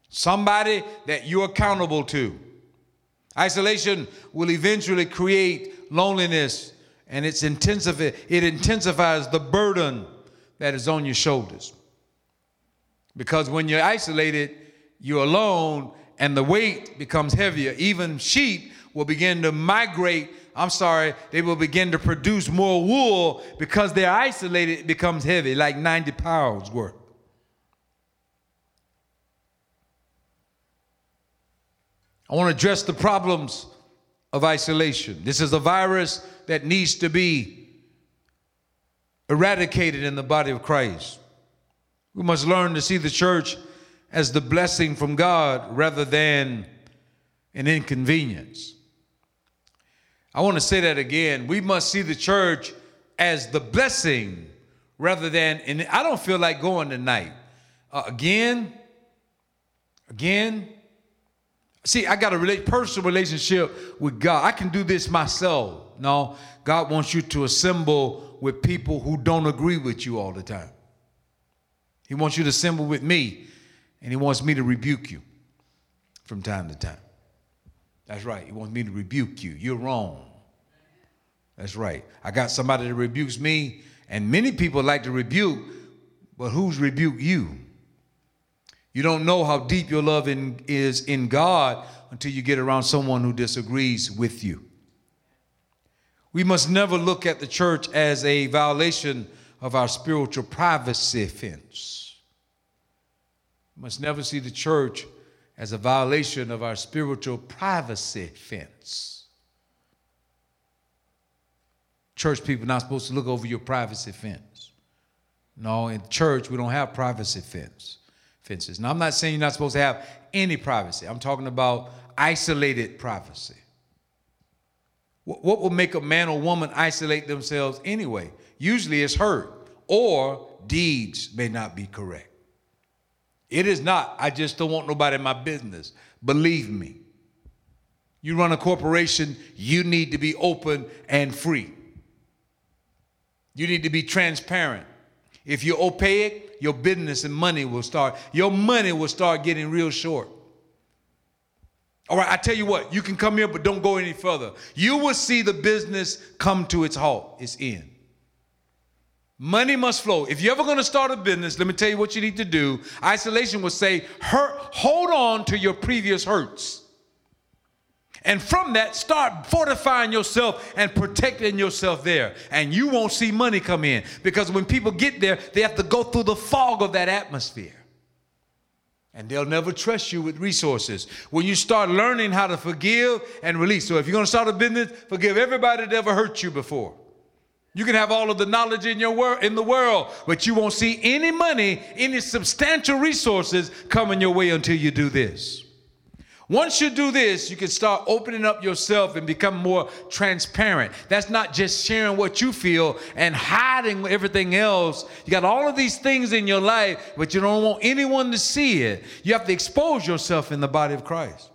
Somebody that you're accountable to. Isolation will eventually create loneliness and it's intensify, it intensifies the burden that is on your shoulders. Because when you're isolated, you're alone, and the weight becomes heavier. Even sheep will begin to migrate. I'm sorry, they will begin to produce more wool because they're isolated, it becomes heavy, like 90 pounds worth. I want to address the problems of isolation. This is a virus that needs to be eradicated in the body of Christ. We must learn to see the church as the blessing from God rather than an inconvenience. I want to say that again. We must see the church as the blessing rather than, and I don't feel like going tonight. Uh, again, again, see, I got a relate, personal relationship with God. I can do this myself. No, God wants you to assemble with people who don't agree with you all the time. He wants you to assemble with me, and he wants me to rebuke you from time to time. That's right. He wants me to rebuke you. You're wrong. That's right. I got somebody that rebukes me, and many people like to rebuke, but who's rebuke you? You don't know how deep your love in, is in God until you get around someone who disagrees with you. We must never look at the church as a violation of our spiritual privacy fence. We must never see the church as a violation of our spiritual privacy fence. Church people are not supposed to look over your privacy fence. No, in church, we don't have privacy fence fences. Now, I'm not saying you're not supposed to have any privacy. I'm talking about isolated privacy. What will make a man or woman isolate themselves anyway? Usually it's hurt or deeds may not be correct. It is not, I just don't want nobody in my business. Believe me. You run a corporation, you need to be open and free. You need to be transparent. If you're opaque, your business and money will start, your money will start getting real short. All right, I tell you what, you can come here, but don't go any further. You will see the business come to its halt, its end. Money must flow. If you're ever going to start a business, let me tell you what you need to do. Isolation will say, hurt, hold on to your previous hurts. And from that, start fortifying yourself and protecting yourself there. And you won't see money come in because when people get there, they have to go through the fog of that atmosphere. And they'll never trust you with resources. When you start learning how to forgive and release. So if you're going to start a business, forgive everybody that ever hurt you before. You can have all of the knowledge in your wor- in the world, but you won't see any money, any substantial resources coming your way until you do this. Once you do this, you can start opening up yourself and become more transparent. That's not just sharing what you feel and hiding everything else. You got all of these things in your life, but you don't want anyone to see it. You have to expose yourself in the body of Christ.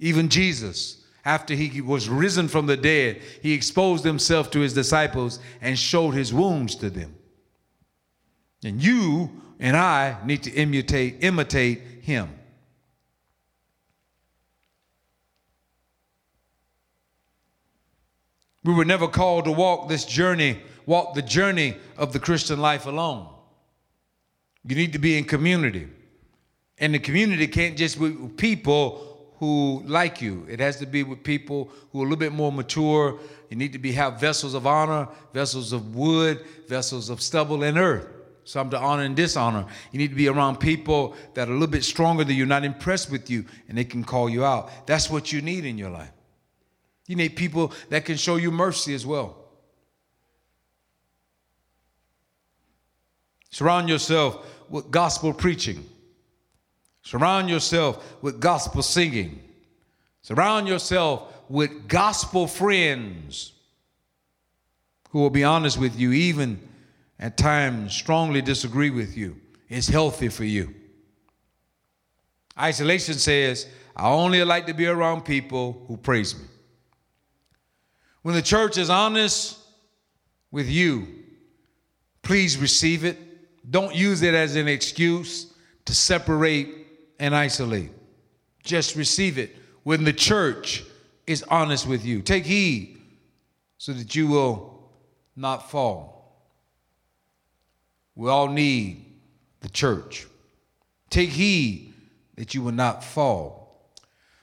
Even Jesus after he was risen from the dead, he exposed himself to his disciples and showed his wounds to them. And you and I need to imitate, imitate him. We were never called to walk this journey, walk the journey of the Christian life alone. You need to be in community. And the community can't just be people who like you. It has to be with people who are a little bit more mature. You need to be have vessels of honor, vessels of wood, vessels of stubble and earth. Some to honor and dishonor. You need to be around people that are a little bit stronger than you, not impressed with you, and they can call you out. That's what you need in your life. You need people that can show you mercy as well. Surround yourself with gospel preaching. Surround yourself with gospel singing. Surround yourself with gospel friends who will be honest with you, even at times strongly disagree with you. It's healthy for you. Isolation says, I only like to be around people who praise me. When the church is honest with you, please receive it. Don't use it as an excuse to separate and isolate. Just receive it when the church is honest with you. Take heed so that you will not fall. We all need the church. Take heed that you will not fall.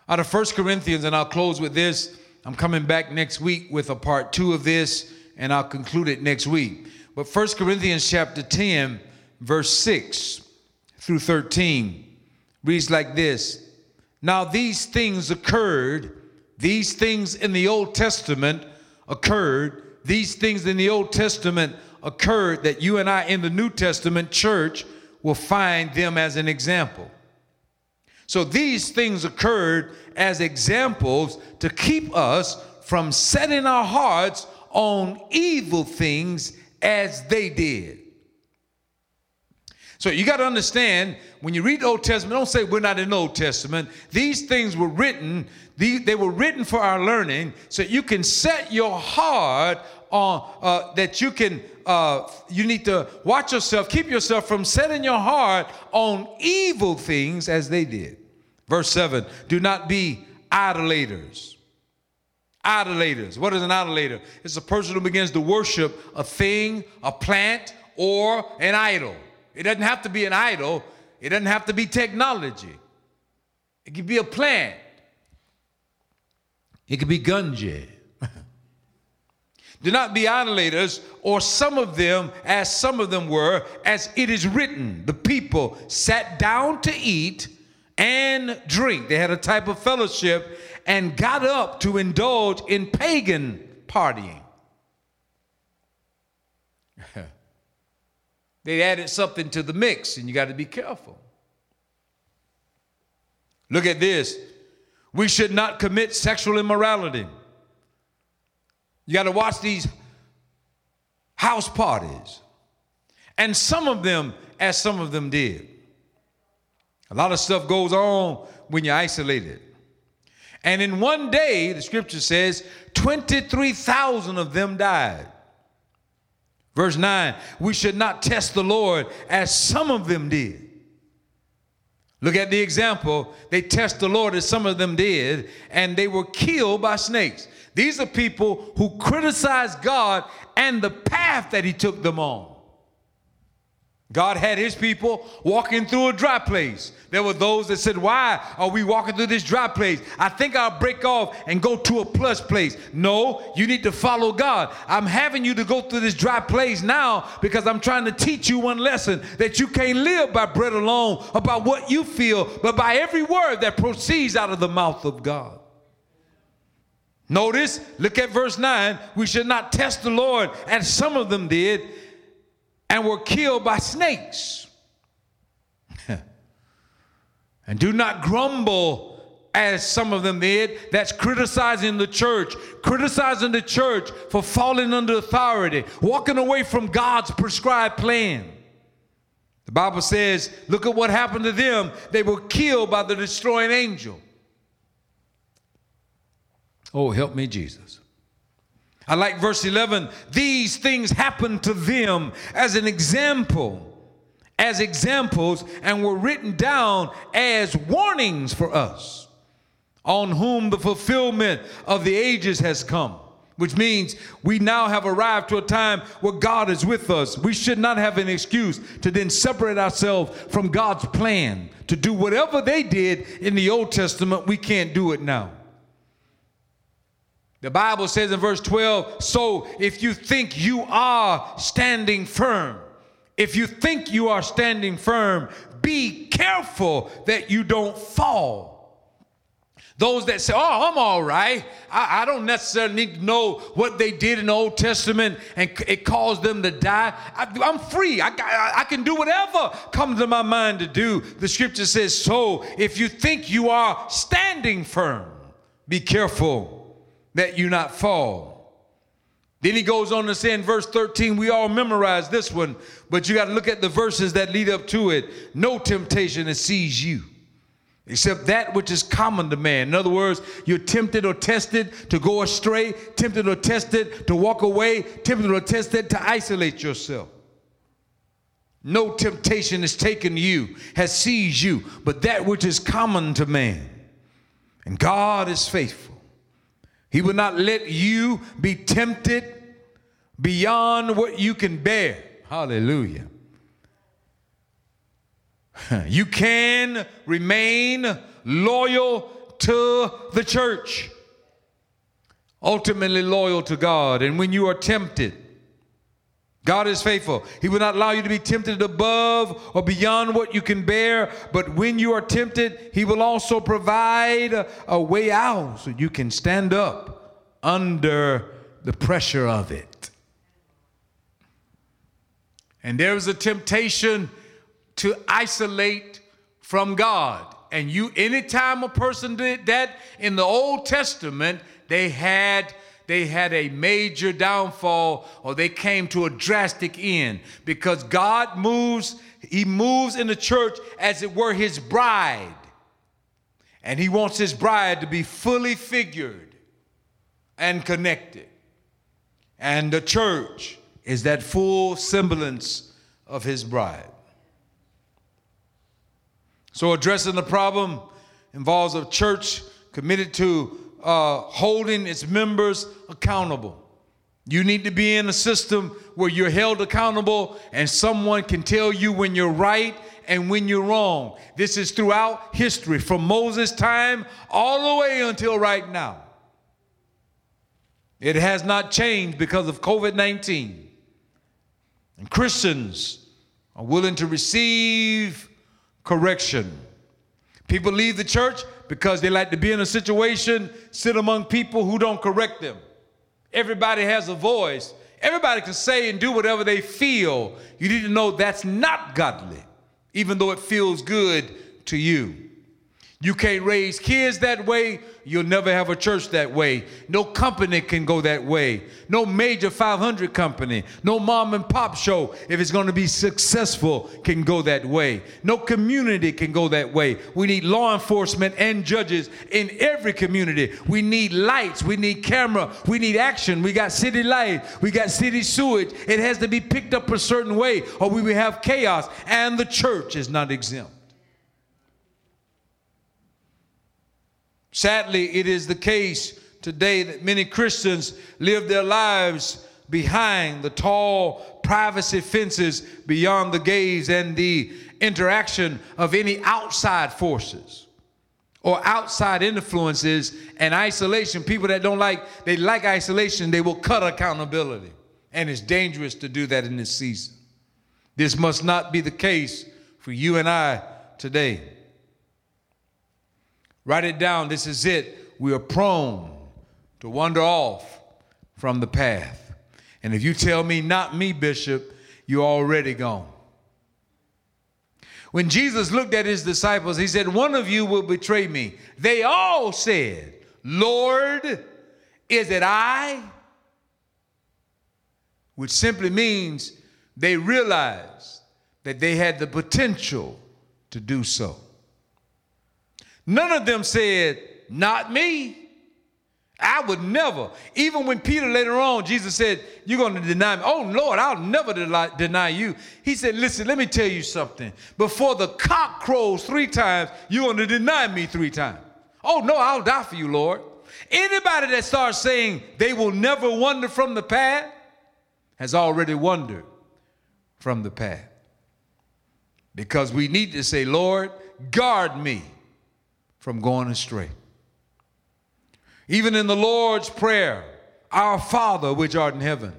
Out of First Corinthians, and I'll close with this. I'm coming back next week with a part two of this, and I'll conclude it next week. But First Corinthians chapter 10, verse 6 through 13 reads like this Now these things occurred, these things in the Old Testament occurred, these things in the Old Testament occurred that you and I in the New Testament church will find them as an example. So these things occurred as examples to keep us from setting our hearts on evil things as they did. So you got to understand when you read the Old Testament, don't say we're not in the Old Testament. These things were written, they were written for our learning, so you can set your heart on uh, that you can. Uh, you need to watch yourself, keep yourself from setting your heart on evil things as they did. Verse 7 Do not be idolaters. Idolaters. What is an idolater? It's a person who begins to worship a thing, a plant, or an idol. It doesn't have to be an idol, it doesn't have to be technology. It could be a plant, it could be gunja. (laughs) Do not be idolaters, or some of them, as some of them were, as it is written, the people sat down to eat and drink. They had a type of fellowship and got up to indulge in pagan partying. (laughs) They added something to the mix, and you got to be careful. Look at this. We should not commit sexual immorality. You got to watch these house parties. And some of them, as some of them did. A lot of stuff goes on when you're isolated. And in one day, the scripture says, 23,000 of them died. Verse 9, we should not test the Lord as some of them did. Look at the example. They test the Lord as some of them did, and they were killed by snakes. These are people who criticize God and the path that He took them on. God had his people walking through a dry place. There were those that said, Why are we walking through this dry place? I think I'll break off and go to a plus place. No, you need to follow God. I'm having you to go through this dry place now because I'm trying to teach you one lesson that you can't live by bread alone, about what you feel, but by every word that proceeds out of the mouth of God. Notice, look at verse 9. We should not test the Lord as some of them did and were killed by snakes. (laughs) and do not grumble as some of them did. That's criticizing the church, criticizing the church for falling under authority, walking away from God's prescribed plan. The Bible says, look at what happened to them. They were killed by the destroying angel. Oh, help me, Jesus. I like verse 11. These things happened to them as an example, as examples, and were written down as warnings for us, on whom the fulfillment of the ages has come. Which means we now have arrived to a time where God is with us. We should not have an excuse to then separate ourselves from God's plan to do whatever they did in the Old Testament. We can't do it now. The Bible says in verse 12, so if you think you are standing firm, if you think you are standing firm, be careful that you don't fall. Those that say, oh, I'm all right. I, I, don't necessarily need to know what they did in the Old Testament and it caused them to die. I, am free. I, I, I can do whatever comes to my mind to do. The scripture says, so if you think you are standing firm, be careful that you not fall. Then he goes on to say in verse 13, we all memorize this one, but you got to look at the verses that lead up to it. No temptation has seized you, except that which is common to man. In other words, you're tempted or tested to go astray, tempted or tested to walk away, tempted or tested to isolate yourself. No temptation has taken you, has seized you, but that which is common to man. And God is faithful he will not let you be tempted beyond what you can bear. Hallelujah. (laughs) You can remain loyal to the church, ultimately loyal to God. And when you are tempted, God is faithful. He will not allow you to be tempted above or beyond what you can bear. But when you are tempted, He will also provide a way out so you can stand up under the pressure of it. And there is a temptation to isolate from God. And you, anytime a person did that in the Old Testament, they had they had a major downfall or they came to a drastic end because God moves, He moves in the church as it were His bride. And He wants His bride to be fully figured and connected. And the church is that full semblance of His bride. So, addressing the problem involves a church committed to uh, holding its members accountable. You need to be in a system where you're held accountable and someone can tell you when you're right and when you're wrong. This is throughout history, from Moses' time all the way until right now. It has not changed because of COVID 19. And Christians are willing to receive correction. People leave the church because they like to be in a situation, sit among people who don't correct them. Everybody has a voice. Everybody can say and do whatever they feel. You need to know that's not godly, even though it feels good to you. You can't raise kids that way. You'll never have a church that way. No company can go that way. No major 500 company, no mom and pop show, if it's going to be successful, can go that way. No community can go that way. We need law enforcement and judges in every community. We need lights. We need camera. We need action. We got city life. We got city sewage. It has to be picked up a certain way or we will have chaos. And the church is not exempt. Sadly, it is the case today that many Christians live their lives behind the tall privacy fences beyond the gaze and the interaction of any outside forces or outside influences and isolation. People that don't like, they like isolation, they will cut accountability. And it's dangerous to do that in this season. This must not be the case for you and I today. Write it down. This is it. We are prone to wander off from the path. And if you tell me, not me, Bishop, you're already gone. When Jesus looked at his disciples, he said, One of you will betray me. They all said, Lord, is it I? Which simply means they realized that they had the potential to do so. None of them said, Not me. I would never. Even when Peter later on, Jesus said, You're going to deny me. Oh, Lord, I'll never deny you. He said, Listen, let me tell you something. Before the cock crows three times, you're going to deny me three times. Oh, no, I'll die for you, Lord. Anybody that starts saying they will never wander from the path has already wandered from the path. Because we need to say, Lord, guard me from going astray. Even in the Lord's Prayer, Our Father which art in heaven,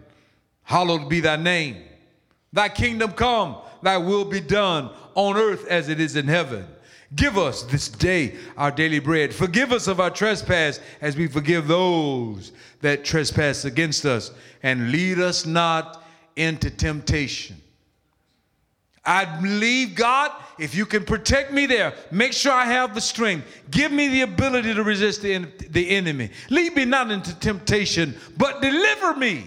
hallowed be thy name. Thy kingdom come, thy will be done on earth as it is in heaven. Give us this day our daily bread. Forgive us of our trespass as we forgive those that trespass against us. And lead us not into temptation, I believe, God, if you can protect me there, make sure I have the strength. Give me the ability to resist the, the enemy. Lead me not into temptation, but deliver me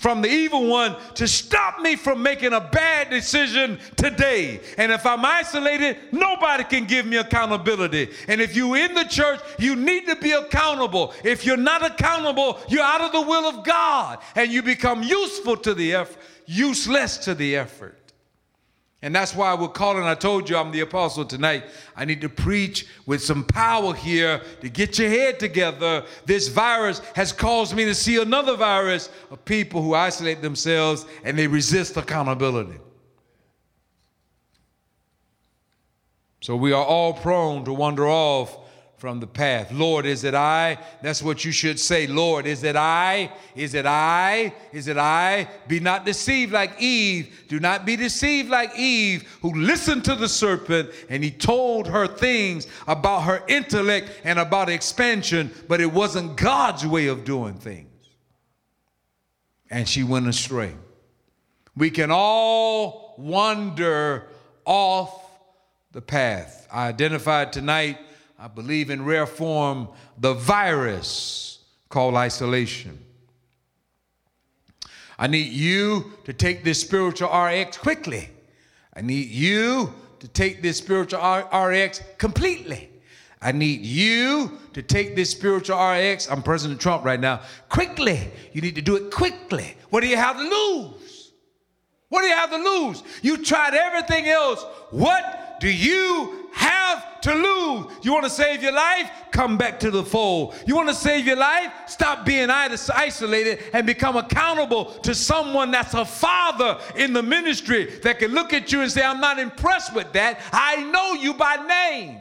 from the evil one to stop me from making a bad decision today. And if I'm isolated, nobody can give me accountability. And if you're in the church, you need to be accountable. If you're not accountable, you're out of the will of God and you become useful to the effort, useless to the effort. And that's why we're calling. I told you I'm the apostle tonight. I need to preach with some power here to get your head together. This virus has caused me to see another virus of people who isolate themselves and they resist accountability. So we are all prone to wander off from the path. Lord, is it I? That's what you should say. Lord, is it I? Is it I? Is it I? Be not deceived like Eve. Do not be deceived like Eve, who listened to the serpent and he told her things about her intellect and about expansion, but it wasn't God's way of doing things. And she went astray. We can all wander off the path. I identified tonight I believe in rare form, the virus called isolation. I need you to take this spiritual RX quickly. I need you to take this spiritual RX completely. I need you to take this spiritual RX. I'm President Trump right now. Quickly. You need to do it quickly. What do you have to lose? What do you have to lose? You tried everything else. What do you have to lose. You want to save your life? Come back to the fold. You want to save your life? Stop being isolated and become accountable to someone that's a father in the ministry that can look at you and say, I'm not impressed with that. I know you by name.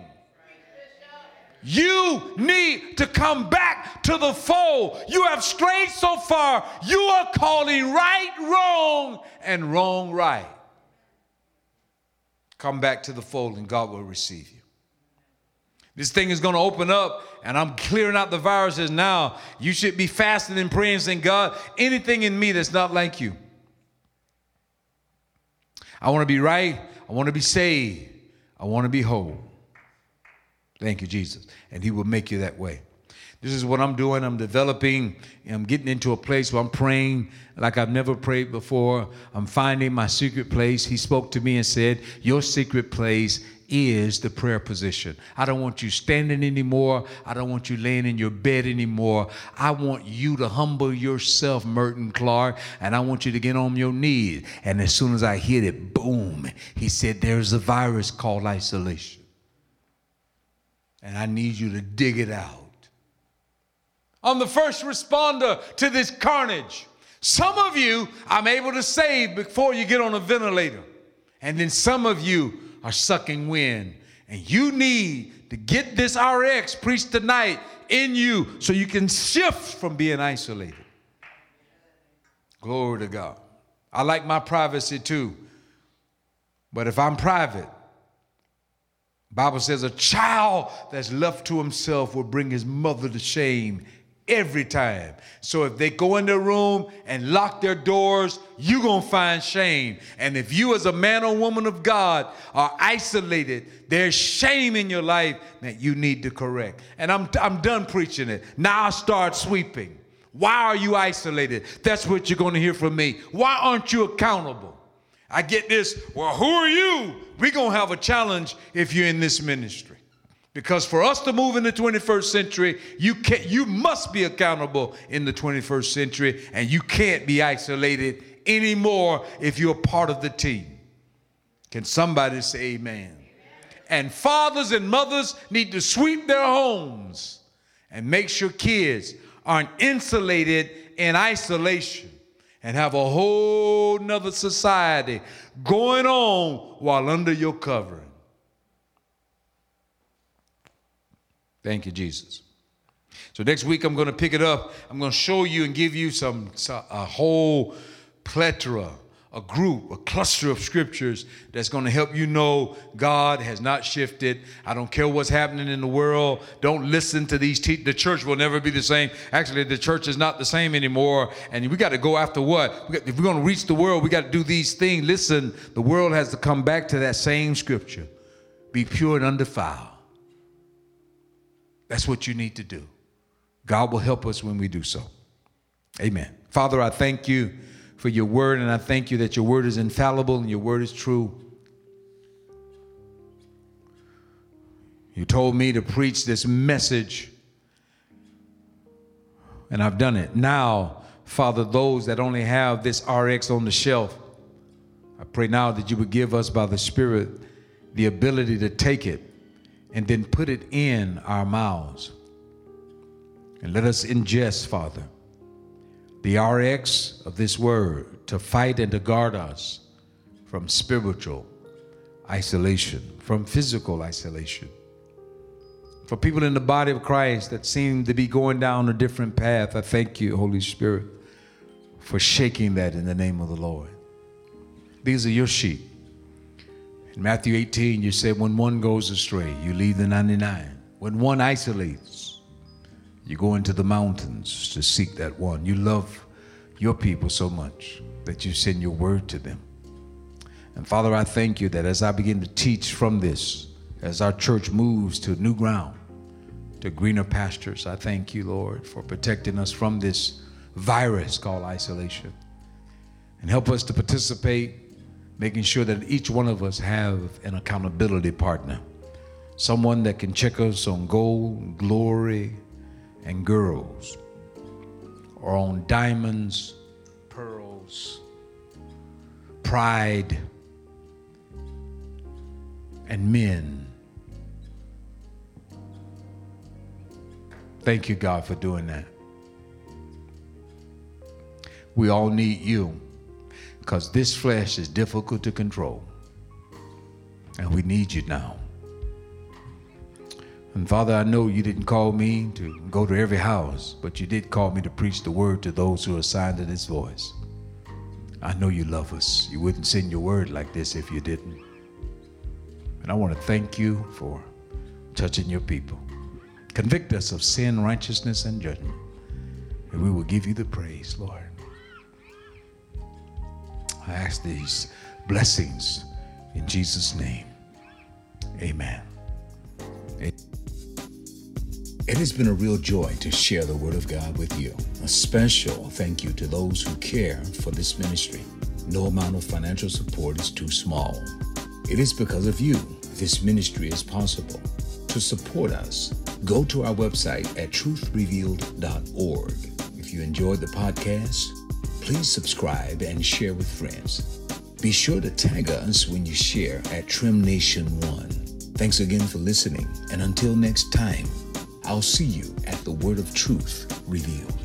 You need to come back to the fold. You have strayed so far, you are calling right wrong and wrong right. Come back to the fold and God will receive you. This thing is going to open up, and I'm clearing out the viruses now. You should be fasting and praying, saying, God, anything in me that's not like you. I want to be right. I want to be saved. I want to be whole. Thank you, Jesus. And He will make you that way. This is what I'm doing. I'm developing. I'm getting into a place where I'm praying like I've never prayed before. I'm finding my secret place. He spoke to me and said, Your secret place is the prayer position. I don't want you standing anymore. I don't want you laying in your bed anymore. I want you to humble yourself, Merton Clark, and I want you to get on your knees. And as soon as I hit it, boom, he said, There's a virus called isolation. and I need you to dig it out. I'm the first responder to this carnage. Some of you I'm able to save before you get on a ventilator. And then some of you are sucking wind. And you need to get this RX preached tonight in you so you can shift from being isolated. Glory to God. I like my privacy too. But if I'm private, Bible says a child that's left to himself will bring his mother to shame every time. So if they go in their room and lock their doors, you're going to find shame. And if you, as a man or woman of God, are isolated, there's shame in your life that you need to correct. And I'm, I'm done preaching it. Now I start sweeping. Why are you isolated? That's what you're going to hear from me. Why aren't you accountable? I get this, well, who are you? We're going to have a challenge if you're in this ministry. Because for us to move in the 21st century, you can you must be accountable in the 21st century, and you can't be isolated anymore if you're part of the team. Can somebody say amen? And fathers and mothers need to sweep their homes and make sure kids aren't insulated in isolation and have a whole nother society going on while under your covering. Thank you, Jesus. So next week I'm going to pick it up. I'm going to show you and give you some a whole plethora, a group, a cluster of scriptures that's going to help you know God has not shifted. I don't care what's happening in the world. Don't listen to these. Te- the church will never be the same. Actually, the church is not the same anymore. And we got to go after what? We got, if we're going to reach the world, we got to do these things. Listen, the world has to come back to that same scripture. Be pure and undefiled that's what you need to do. God will help us when we do so. Amen. Father, I thank you for your word, and I thank you that your word is infallible and your word is true. You told me to preach this message, and I've done it. Now, Father, those that only have this RX on the shelf, I pray now that you would give us by the Spirit the ability to take it and then put it in our mouths. And let us ingest, Father, the RX of this word to fight and to guard us from spiritual isolation, from physical isolation. For people in the body of Christ that seem to be going down a different path, I thank you, Holy Spirit, for shaking that in the name of the Lord. These are your sheep. In Matthew 18, you said, when one goes astray, you leave the 99. When one isolates, you go into the mountains to seek that one. You love your people so much that you send your word to them. And Father, I thank you that as I begin to teach from this, as our church moves to new ground, to greener pastures, I thank you, Lord, for protecting us from this virus called isolation. And help us to participate making sure that each one of us have an accountability partner. Someone that can check us on gold glory and girls or on diamonds pearls pride and men. Thank you god for doing that. We all need you because this flesh is difficult to control. And we need you now. And Father, I know you didn't call me to go to every house, but you did call me to preach the word to those who are assigned to this voice. I know you love us. You wouldn't send your word like this if you didn't. And I want to thank you for touching your people. Convict us of sin, righteousness, and judgment. And we will give you the praise, Lord. I ask these blessings in Jesus' name. Amen. It has been a real joy to share the Word of God with you. A special thank you to those who care for this ministry. No amount of financial support is too small. It is because of you this ministry is possible. To support us, go to our website at truthrevealed.org. If you enjoyed the podcast, Please subscribe and share with friends. Be sure to tag us when you share at Trim Nation One. Thanks again for listening, and until next time, I'll see you at the Word of Truth revealed.